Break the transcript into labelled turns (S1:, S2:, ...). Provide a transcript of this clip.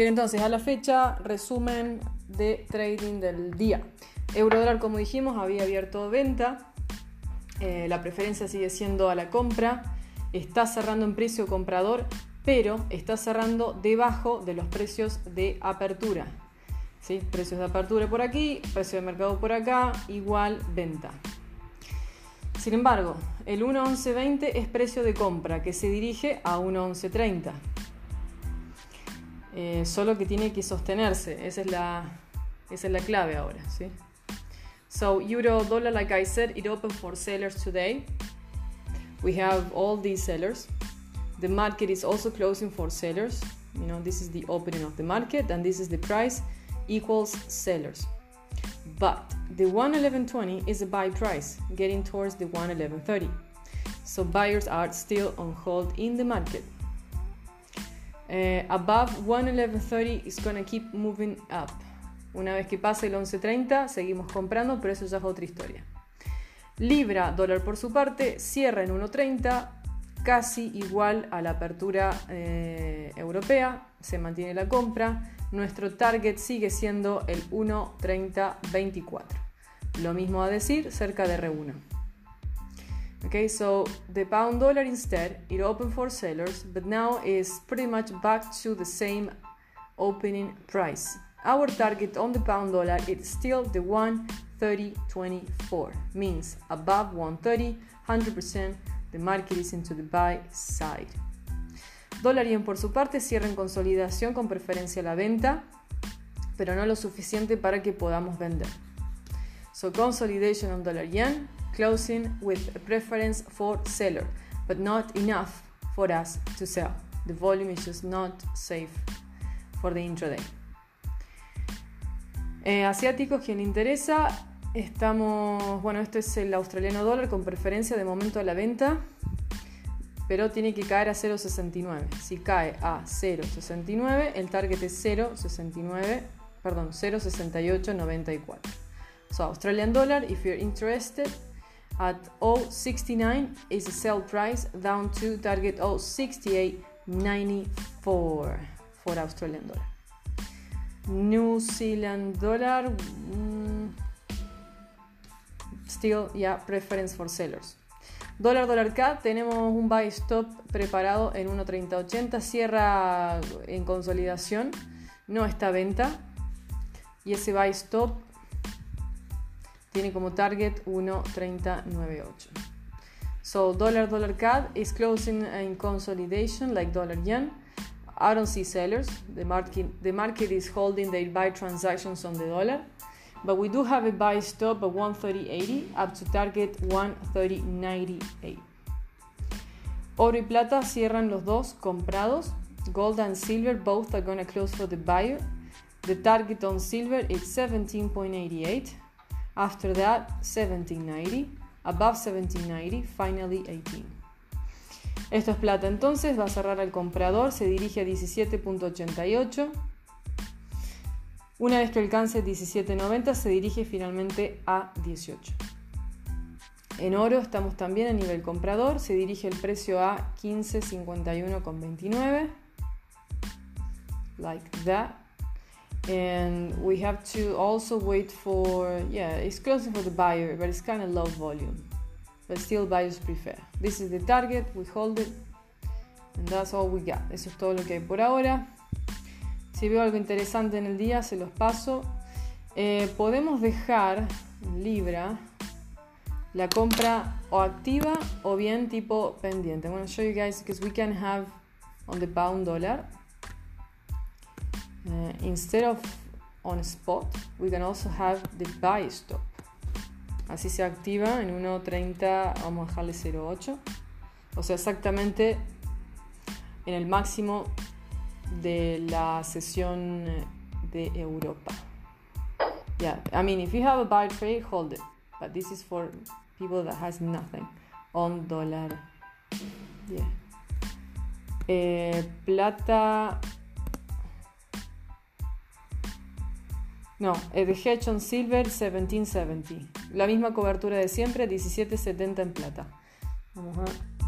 S1: Bien, entonces a la fecha, resumen de trading del día. Eurodólar, como dijimos, había abierto venta. Eh, la preferencia sigue siendo a la compra. Está cerrando en precio comprador, pero está cerrando debajo de los precios de apertura. ¿Sí? Precios de apertura por aquí, precio de mercado por acá, igual venta. Sin embargo, el 1.1120 es precio de compra que se dirige a 1.1130. Eh, solo que tiene que sostenerse, esa es la, esa es la clave ahora. ¿sí? So, euro dollar, like I said, it opened for sellers today. We have all these sellers. The market is also closing for sellers. You know, this is the opening of the market, and this is the price equals sellers. But the 111.20 is a buy price, getting towards the 111.30. So buyers are still on hold in the market. Uh, above 111.30 is gonna keep moving up. Una vez que pase el 11.30, seguimos comprando, pero eso ya es otra historia. Libra, dólar por su parte, cierra en 1.30, casi igual a la apertura eh, europea, se mantiene la compra. Nuestro target sigue siendo el 1.3024. Lo mismo a decir cerca de R1. Okay, so the pound dollar instead, it opened for sellers, but now is pretty much back to the same opening price. Our target on the pound dollar is still the 130.24, means above 130, 100% the market is into the buy side. Dollar yen por su parte cierra en consolidación con preferencia a la venta, pero no lo suficiente para que podamos vender. So consolidation on dollar yen, closing with a preference for seller, but not enough for us to sell. The volume is just not safe for the intraday. Eh, asiáticos, quien interesa, estamos, bueno, este es el australiano dólar con preferencia de momento a la venta, pero tiene que caer a 0.69. Si cae a 0.69, el target es 0.69, perdón, 0.6894. So Australian dollar, if you're interested, at 0.69 is a sell price down to target 0.6894 for Australian dollar. New Zealand dollar, mm, still, yeah, preference for sellers. Dólar, dólar CAD, tenemos un buy stop preparado en 1.3080, cierra en consolidación, no está venta. Y ese buy stop tiene como target 1.3098. So dollar, dollar CAD is closing in consolidation like dollar yen. I don't see sellers. The market, the market is holding their buy transactions on the dollar. But we do have a buy stop at 130.80 up to target 130.98. Oro y plata cierran los dos comprados. Gold and silver both are going to close for the buyer. The target on silver is 17.88. After that, 17.90. Above 17.90, finally 18. Esto es plata entonces, va a cerrar al comprador, se dirige a 17.88. Una vez que alcance 17.90 se dirige finalmente a 18. En oro estamos también a nivel comprador, se dirige el precio a 15.51,29. Like that. And we have to also wait for, yeah, it's closing for the buyer, but it's kind of low volume. but still buyers prefer. This is the target, we hold it, and that's all we got. Eso es todo lo que hay por ahora. Si veo algo interesante en el día, se los paso. Eh, podemos dejar Libra la compra o activa o bien tipo pendiente. I'm going to show you guys because we can have on the pound dollar uh, instead of on spot, we can also have the buy stop. Así se activa en 1.30, vamos a dejarle 0.8. O sea, exactamente en el máximo de la sesión de Europa. Yeah, I mean, if you have a buy trade, hold it. But this is for people that has nothing on dollar. Yeah. Eh, plata No, the hedge on silver 1770. La misma cobertura de siempre, 1770 en plata. Vamos a